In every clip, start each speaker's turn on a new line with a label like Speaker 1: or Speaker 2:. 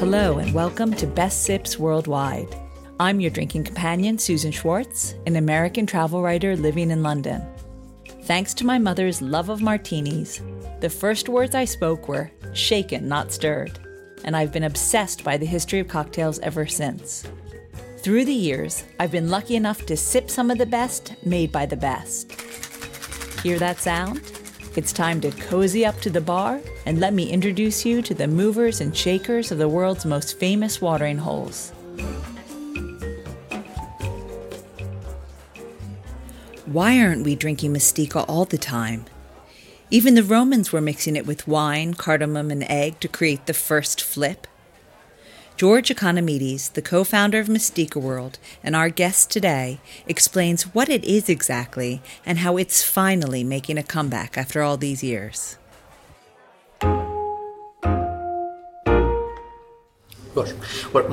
Speaker 1: Hello, and welcome to Best Sips Worldwide. I'm your drinking companion, Susan Schwartz, an American travel writer living in London. Thanks to my mother's love of martinis, the first words I spoke were shaken, not stirred, and I've been obsessed by the history of cocktails ever since. Through the years, I've been lucky enough to sip some of the best made by the best. Hear that sound? It's time to cozy up to the bar and let me introduce you to the movers and shakers of the world's most famous watering holes. Why aren't we drinking Mastika all the time? Even the Romans were mixing it with wine, cardamom, and egg to create the first flip. George Economides, the co founder of Mastika World and our guest today, explains what it is exactly and how it's finally making a comeback after all these years.
Speaker 2: course. Well,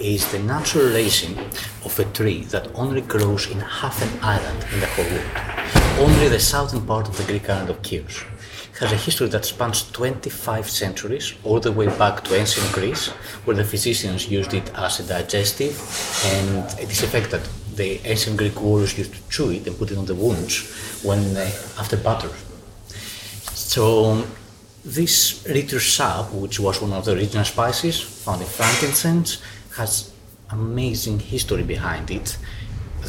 Speaker 2: is the natural racing of a tree that only grows in half an island in the whole world. Only the southern part of the Greek island of Chios has a history that spans 25 centuries, all the way back to ancient Greece, where the physicians used it as a digestive, and it is that the ancient Greek warriors used to chew it and put it on the wounds when uh, after battle. So this ritter sap, which was one of the original spices found in frankincense, has amazing history behind it.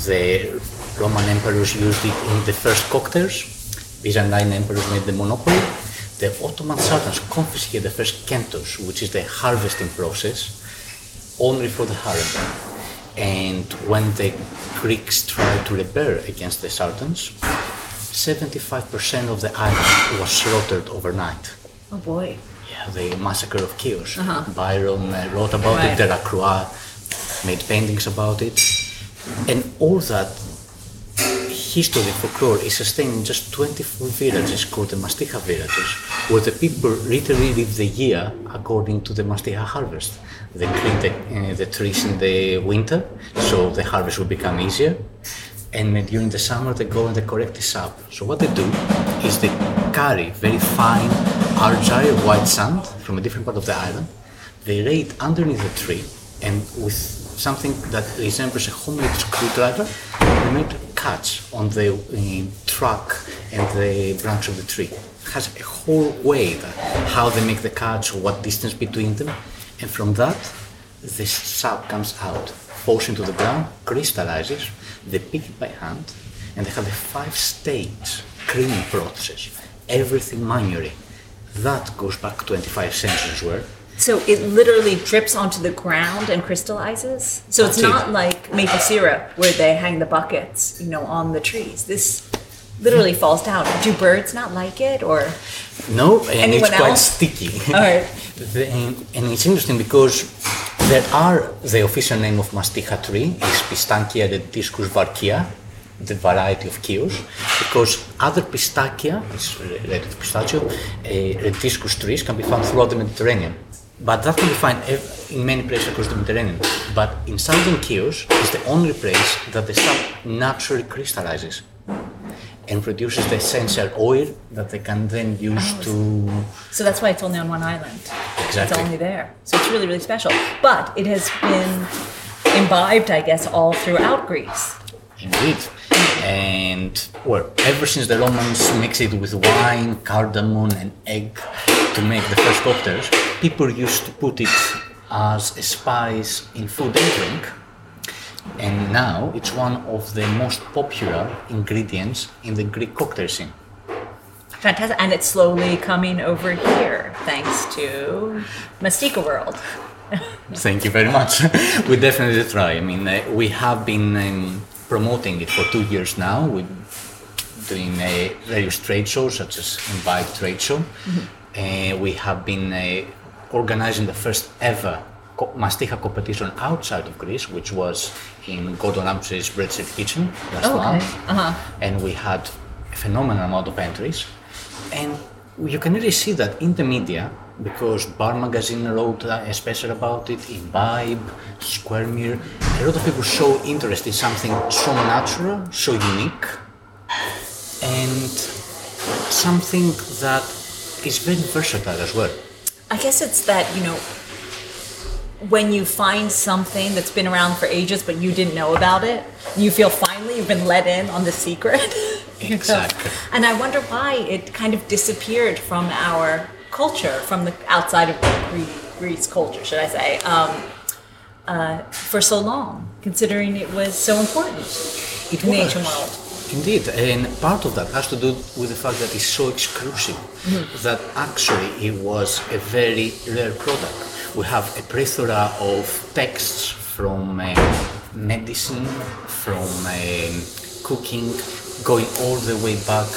Speaker 2: The Roman emperors used it in the first cocktails Byzantine emperors made the monopoly. The Ottoman sultans confiscated the first kentos, which is the harvesting process, only for the harem. And when the Greeks tried to rebel against the sultans, 75% of the island was slaughtered overnight.
Speaker 1: Oh boy.
Speaker 2: Yeah, the massacre of Chios. Uh-huh. Byron uh, wrote about right. it, Delacroix made paintings about it. And all that history and folklore is sustained in just 24 villages called the Mastika villages, where the people literally live the year according to the Mastika harvest. They clean the, uh, the trees in the winter, so the harvest will become easier. And during the summer, they go and they collect the sap. So what they do is they carry very fine argile white sand from a different part of the island. They lay it underneath the tree, and with something that resembles a homemade screwdriver, they make cuts on the trunk and the branch of the tree. It has a whole way that how they make the cuts, what distance between them, and from that, the sap comes out, falls into the ground, crystallizes. They pick it by hand, and they have a five-stage cleaning process. Everything manually. That goes back 25 centuries worth
Speaker 1: so it literally drips onto the ground and crystallizes. So it's not like maple syrup where they hang the buckets, you know, on the trees. This literally falls down. Do birds not like it, or
Speaker 2: no? And it's quite
Speaker 1: else?
Speaker 2: sticky.
Speaker 1: All right.
Speaker 2: and it's interesting because there are the official name of mastika tree is Pistacia lentiscus varkia, the variety of Chios, because other pistacia, it's related to pistachio, uh, trees can be found throughout the Mediterranean. But that can be found in many places across the Mediterranean. But in southern Chios is the only place that the sap naturally crystallizes and produces the essential oil that they can then use oh, to.
Speaker 1: So that's why it's only on one island.
Speaker 2: Exactly.
Speaker 1: It's only there. So it's really, really special. But it has been imbibed, I guess, all throughout Greece.
Speaker 2: Indeed. And well, ever since the Romans mixed it with wine, cardamom, and egg to make the first cocktails, people used to put it as a spice in food and drink. And now it's one of the most popular ingredients in the Greek cocktail scene.
Speaker 1: Fantastic. And it's slowly coming over here thanks to Mastika World.
Speaker 2: Thank you very much. we definitely try. I mean, uh, we have been um, promoting it for two years now. We're doing uh, various trade shows, such as Imbibe Trade Show. Mm-hmm. Uh, we have been uh, organizing the first ever Mastika competition outside of Greece, which was in Gordon Ramsay's Bread Street Kitchen last
Speaker 1: oh,
Speaker 2: okay.
Speaker 1: month. Uh-huh.
Speaker 2: And we had a phenomenal amount of entries. And you can really see that in the media, because Bar Magazine wrote a special about it, Imbibe, Square Meal, a lot of people show interest in something so natural, so unique, and something that is very versatile as well.
Speaker 1: I guess it's that, you know, when you find something that's been around for ages but you didn't know about it, you feel finally you've been let in on the secret.
Speaker 2: Exactly.
Speaker 1: and I wonder why it kind of disappeared from our culture, from the outside of Greece culture, should I say, um, uh, for so long, considering it was so important
Speaker 2: It
Speaker 1: in the ancient world.
Speaker 2: Indeed, and part of that has to do with the fact that it's so exclusive that actually it was a very rare product. We have a plethora of texts from uh, medicine, from um, cooking, going all the way back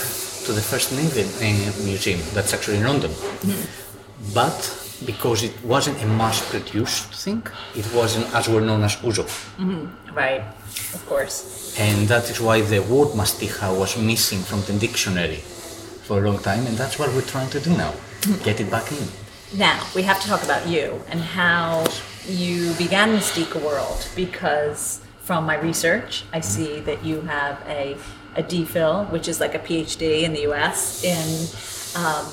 Speaker 2: to the first Navy uh, museum that's actually in London. Hmm. But because it wasn't a mass-produced thing, it wasn't as well known as ouzo. Mm-hmm.
Speaker 1: Right, of course.
Speaker 2: And that is why the word masticha was missing from the dictionary for a long time, and that's what we're trying to do now hmm. get it back in.
Speaker 1: Now, we have to talk about you and how you began Mastika World because from my research, I hmm. see that you have a, a DPhil, which is like a PhD in the US in um,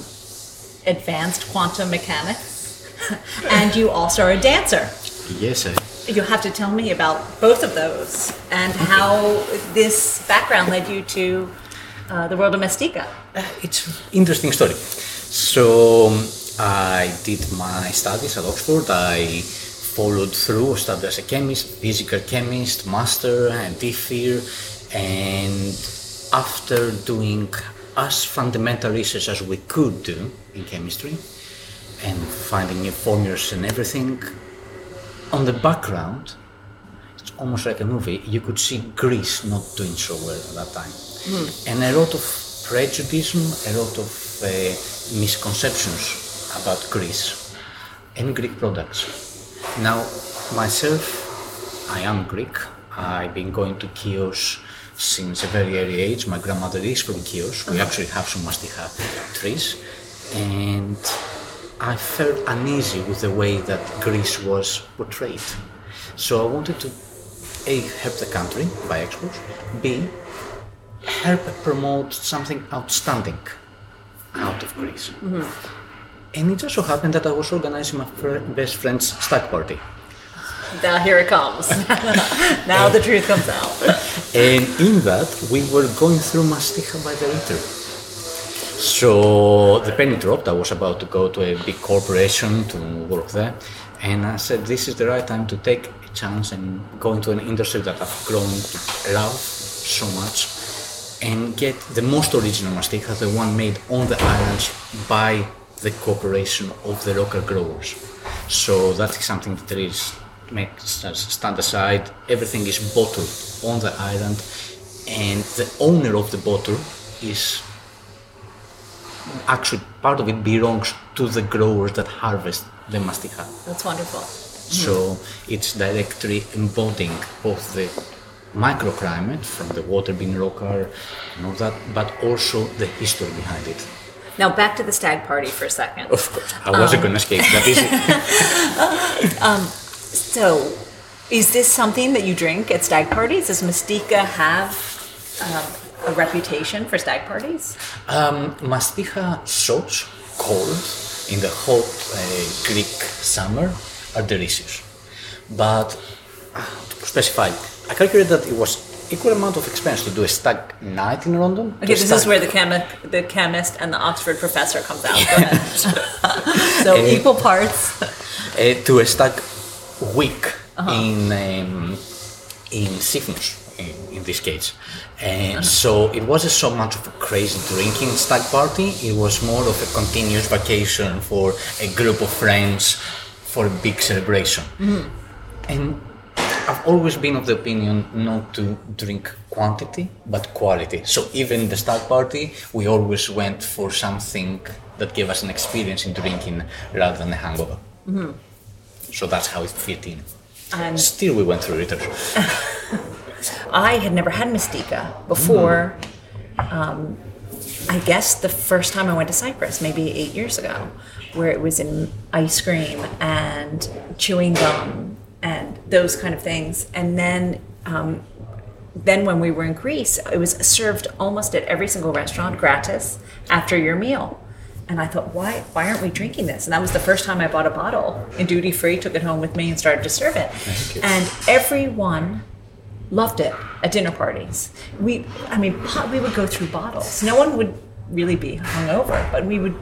Speaker 1: advanced quantum mechanics, and you also are a dancer.
Speaker 2: Yes, I,
Speaker 1: You have to tell me about both of those and how this background led you to uh, the world of Mystica.
Speaker 2: it's an interesting story. So um, I did my studies at Oxford. I followed through, studied as a chemist, physical chemist, master, and DPhil, and after doing as fundamental research as we could do in chemistry, and finding new formulas and everything, on the background, it's almost like a movie. You could see Greece not doing so well at that time, and a lot of prejudice, a lot of uh, misconceptions about Greece and Greek products. Now, myself, I am Greek. I've been going to Chios since a very early age. My grandmother is from Chios. We actually have some masticha trees, and I felt uneasy with the way that Greece was portrayed. So I wanted to A, help the country by exports, B, help promote something outstanding out of Greece. Mm-hmm. And it just so happened that I was organizing my fr- best friend's stag party.
Speaker 1: Now here it comes. now the truth comes out.
Speaker 2: And in that, we were going through Masticha by the liter. So the penny dropped. I was about to go to a big corporation to work there. And I said, this is the right time to take a chance and go into an industry that I've grown to love so much and get the most original Masticha, the one made on the islands by the cooperation of the local growers. So that is something that is makes us stand aside. Everything is bottled on the island, and the owner of the bottle is actually part of it belongs to the growers that harvest the masticha.
Speaker 1: That's wonderful.
Speaker 2: So it's directly embodying both the microclimate from the water being local and all that, but also the history behind it.
Speaker 1: Now back to the stag party for a second.
Speaker 2: Of course, I wasn't um, going to escape that easy.
Speaker 1: So, is this something that you drink at stag parties? Does Mystica have um, a reputation for stag parties?
Speaker 2: Um, shots, cold, in the hot uh, Greek summer, are delicious. But uh, to specify, I calculated that it was equal amount of expense to do a stag night in London.
Speaker 1: Okay, this is where the chemi- the chemist and the Oxford professor comes out. So equal parts.
Speaker 2: uh, to a stag week uh-huh. in um, in Sifnos, in, in this case. And uh-huh. so it wasn't so much of a crazy drinking stag party, it was more of a continuous vacation for a group of friends for a big celebration. Mm-hmm. And I've always been of the opinion not to drink quantity but quality. So even the stag party, we always went for something that gave us an experience in drinking rather than a hangover. Mm-hmm. So that's how it fit in.
Speaker 1: And
Speaker 2: Still, we went through liters.
Speaker 1: I had never had Mystica before. Um, I guess the first time I went to Cyprus, maybe eight years ago, where it was in ice cream and chewing gum and those kind of things. And then, um, then when we were in Greece, it was served almost at every single restaurant, gratis, after your meal. And I thought, why why aren't we drinking this? And that was the first time I bought a bottle in duty free, took it home with me, and started to serve it. And everyone loved it at dinner parties. We, I mean, we would go through bottles. No one would really be hungover, but we would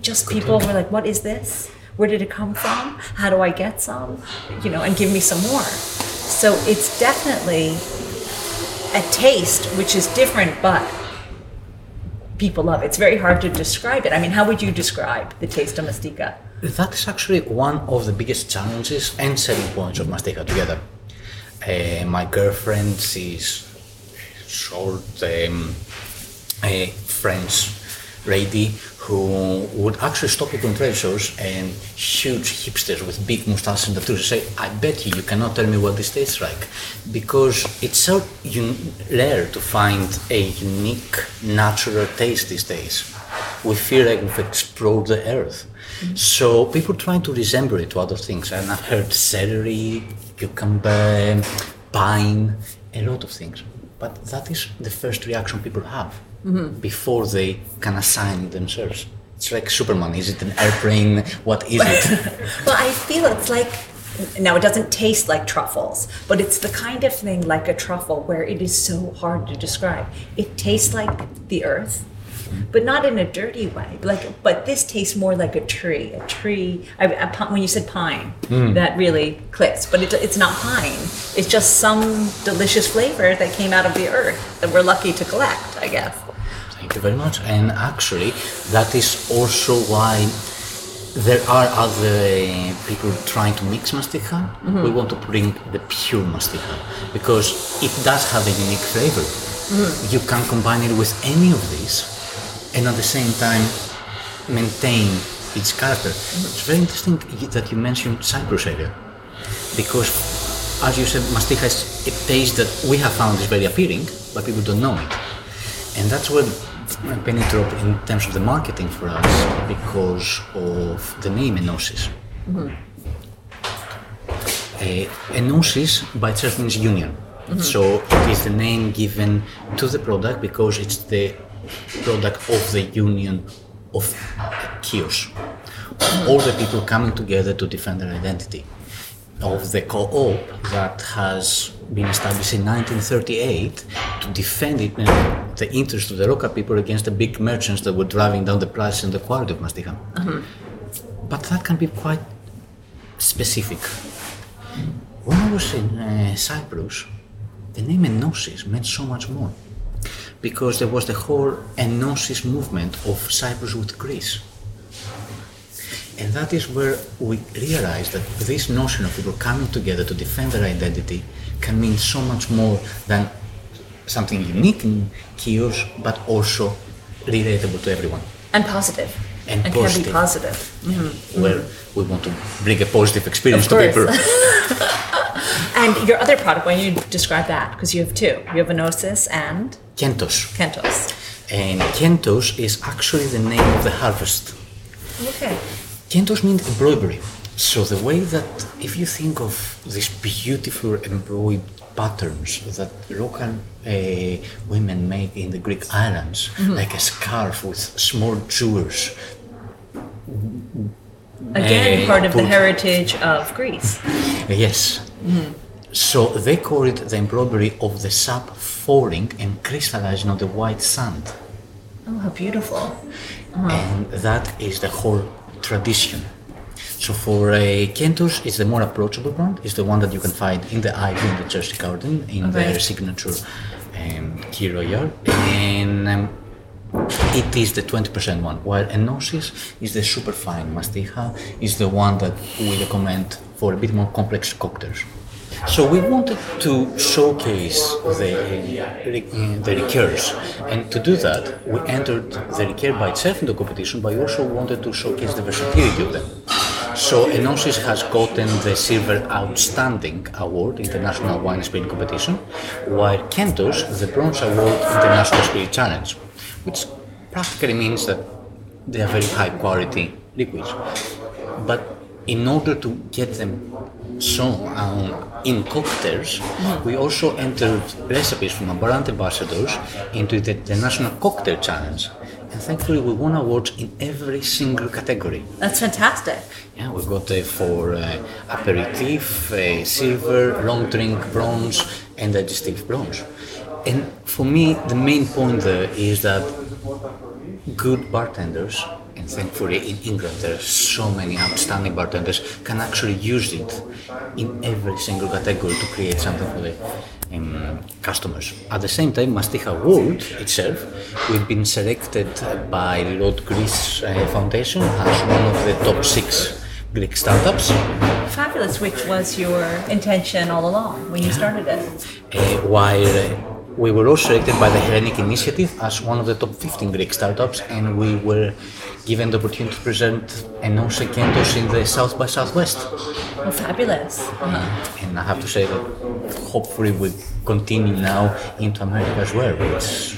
Speaker 1: just people were like, "What is this? Where did it come from? How do I get some? You know, and give me some more." So it's definitely a taste which is different, but people love. It's very hard to describe it. I mean, how would you describe the taste of mastika?
Speaker 2: That is actually one of the biggest challenges and selling points of mastika together. Uh, my girlfriend, she's short um, French lady who would actually stop people in trade shows and huge hipsters with big mustaches and tattoos say, I bet you you cannot tell me what this tastes like. Because it's so un- rare to find a unique natural taste these days. We feel like we've explored the earth. Mm-hmm. So people try to resemble it to other things. And I've heard celery, cucumber, pine, a lot of things. But that is the first reaction people have mm-hmm. before they can assign themselves. It's like Superman. Is it an airplane? What is it?
Speaker 1: well, I feel it's like now it doesn't taste like truffles, but it's the kind of thing like a truffle where it is so hard to describe. It tastes like the earth, but not in a dirty way. Like, but this tastes more like a tree. A tree. I, a, when you said pine, mm. that really clicks. But it, it's not pine. It's just some delicious flavor that came out of the earth that we're lucky to collect. I guess.
Speaker 2: Thank you very much. And actually, that is also why there are other uh, people trying to mix mastica. Mm-hmm. We want to bring the pure mastica because it does have a unique flavor. Mm-hmm. You can combine it with any of these and at the same time maintain its character. Mm-hmm. It's very interesting that you mentioned Cyprus area because as you said, mastica is a taste that we have found is very appealing, but people don't know it. And that's where drop in terms of the marketing for us because of the name Enosis. Mm-hmm. Uh, Enosis by itself means union. Mm-hmm. So it is the name given to the product because it's the product of the union of Chios. All the people coming together to defend their identity. Of the co-op that has been established in 1938 to defend it, the interest of the local people against the big merchants that were driving down the price and the quality of mastica. Uh-huh. But that can be quite specific. When I was in uh, Cyprus, the name Enosis meant so much more because there was the whole Enosis movement of Cyprus with Greece. And that is where we realized that this notion of people coming together to defend their identity can mean so much more than something unique in Chios, but also relatable to everyone.
Speaker 1: And positive.
Speaker 2: And,
Speaker 1: and
Speaker 2: positive.
Speaker 1: can be positive.
Speaker 2: Mm-hmm. Where mm-hmm. we want to bring a positive experience to people.
Speaker 1: and your other product, why don't you describe that? Because you have two. You have Enosis and?
Speaker 2: Kentos.
Speaker 1: Kentos.
Speaker 2: And Kentos is actually the name of the harvest.
Speaker 1: Okay.
Speaker 2: Kentos means embroidery. So the way that if you think of this beautiful embroidered patterns that local uh, women make in the Greek islands, mm-hmm. like a scarf with small jewels.
Speaker 1: Again, uh, part of the heritage of Greece.
Speaker 2: Yes. Mm-hmm. So they call it the embroidery of the sap falling and crystallizing on the white sand.
Speaker 1: Oh, how beautiful.
Speaker 2: Uh-huh. And that is the whole tradition. So for a Kentos, it's the more approachable brand. It's the one that you can find in the Ivy in the Chelsea Garden in okay. their signature um, Kir Royale, and um, it is the 20% one. While Enosis is the super fine Mastica, is the one that we recommend for a bit more complex cocktails. So we wanted to showcase the, the liqueurs, and to do that, we entered the liqueur by itself in the competition, but we also wanted to showcase the versatility of them. So Enosis has gotten the Silver Outstanding Award International Wine Spirit Competition, while Kentos the Bronze Award International Spirit Challenge, which practically means that they are very high quality liquids. But in order to get them so um, in cocktails, mm. we also entered recipes from our brand ambassadors into the, the National Cocktail Challenge. And thankfully we won awards in every single category.
Speaker 1: That's fantastic.
Speaker 2: Yeah, we got uh, for uh, aperitif, uh, silver, long drink bronze, and digestive bronze. And for me, the main point there is that good bartenders, and thankfully in England there are so many outstanding bartenders, can actually use it in every single category to create something for the um, customers. At the same time, Mastika World itself, we've been selected by the Lord Greece uh, Foundation as one of the top six Greek startups.
Speaker 1: Fabulous, which was your intention all along when you started it.
Speaker 2: Uh, while uh, we were also selected by the Hellenic Initiative as one of the top 15 Greek startups, and we were given the opportunity to present an Enose Kentos in the South by Southwest.
Speaker 1: Fabulous. Uh-huh.
Speaker 2: And I have to say that hopefully we continue now into America as well. It's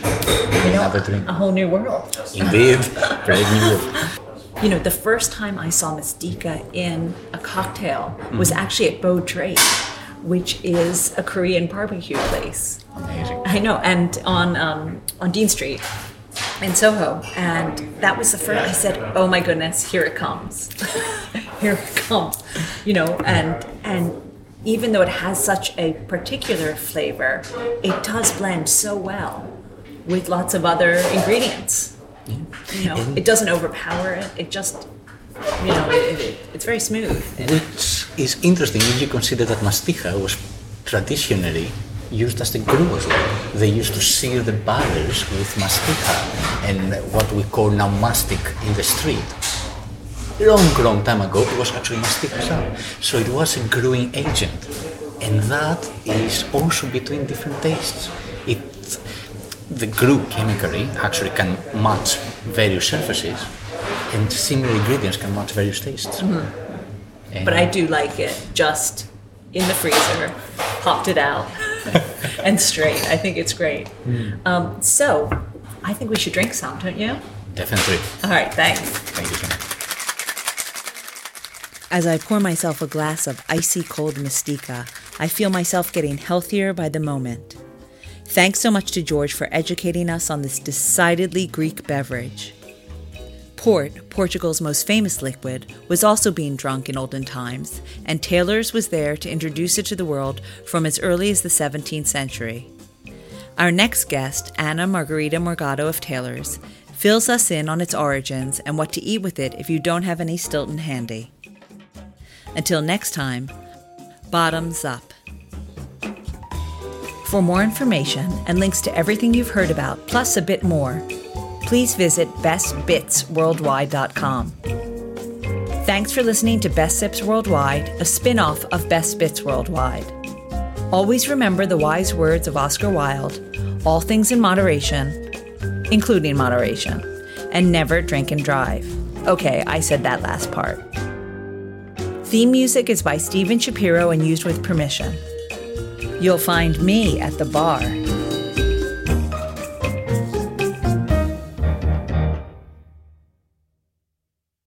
Speaker 2: another dream.
Speaker 1: A whole new world.
Speaker 2: Indeed, brave new world.
Speaker 1: You know, the first time I saw Mystica in a cocktail was actually at Bó Drake, which is a Korean barbecue place.
Speaker 2: Amazing.
Speaker 1: I know, and on um, on Dean Street in Soho, and that was the first. I said, "Oh my goodness, here it comes, here it comes," you know, and and even though it has such a particular flavor, it does blend so well with lots of other ingredients. You know, it doesn't overpower it. It just, you know, it, it, it's very smooth.
Speaker 2: Which is interesting if you consider that masticha was traditionally used as the glue. They used to seal the barrels with masticha and what we call now mastic in the street. Long, long time ago, it was actually masticha sal. So it was a gluing agent. And that is also between different tastes. It, the glue chemically actually can match various surfaces and similar ingredients can match various tastes. Mm. And-
Speaker 1: But I do like it just in the freezer, popped it out, and straight. I think it's great. Um, so, I think we should drink some, don't you?
Speaker 2: Definitely.
Speaker 1: All right, thanks.
Speaker 2: Thank you so.
Speaker 1: As I pour myself a glass of icy cold Mystica, I feel myself getting healthier by the moment. Thanks so much to George for educating us on this decidedly Greek beverage. Port, Portugal's most famous liquid, was also being drunk in olden times, and Taylor's was there to introduce it to the world from as early as the 17th century. Our next guest, Anna Margarita Morgado of Taylor's, fills us in on its origins and what to eat with it if you don't have any Stilton handy. Until next time, bottoms up. For more information and links to everything you've heard about, plus a bit more, please visit bestbitsworldwide.com. Thanks for listening to Best Sips Worldwide, a spin off of Best Bits Worldwide. Always remember the wise words of Oscar Wilde all things in moderation, including moderation, and never drink and drive. Okay, I said that last part. Theme music is by Steven Shapiro and used with permission. You'll find me at the bar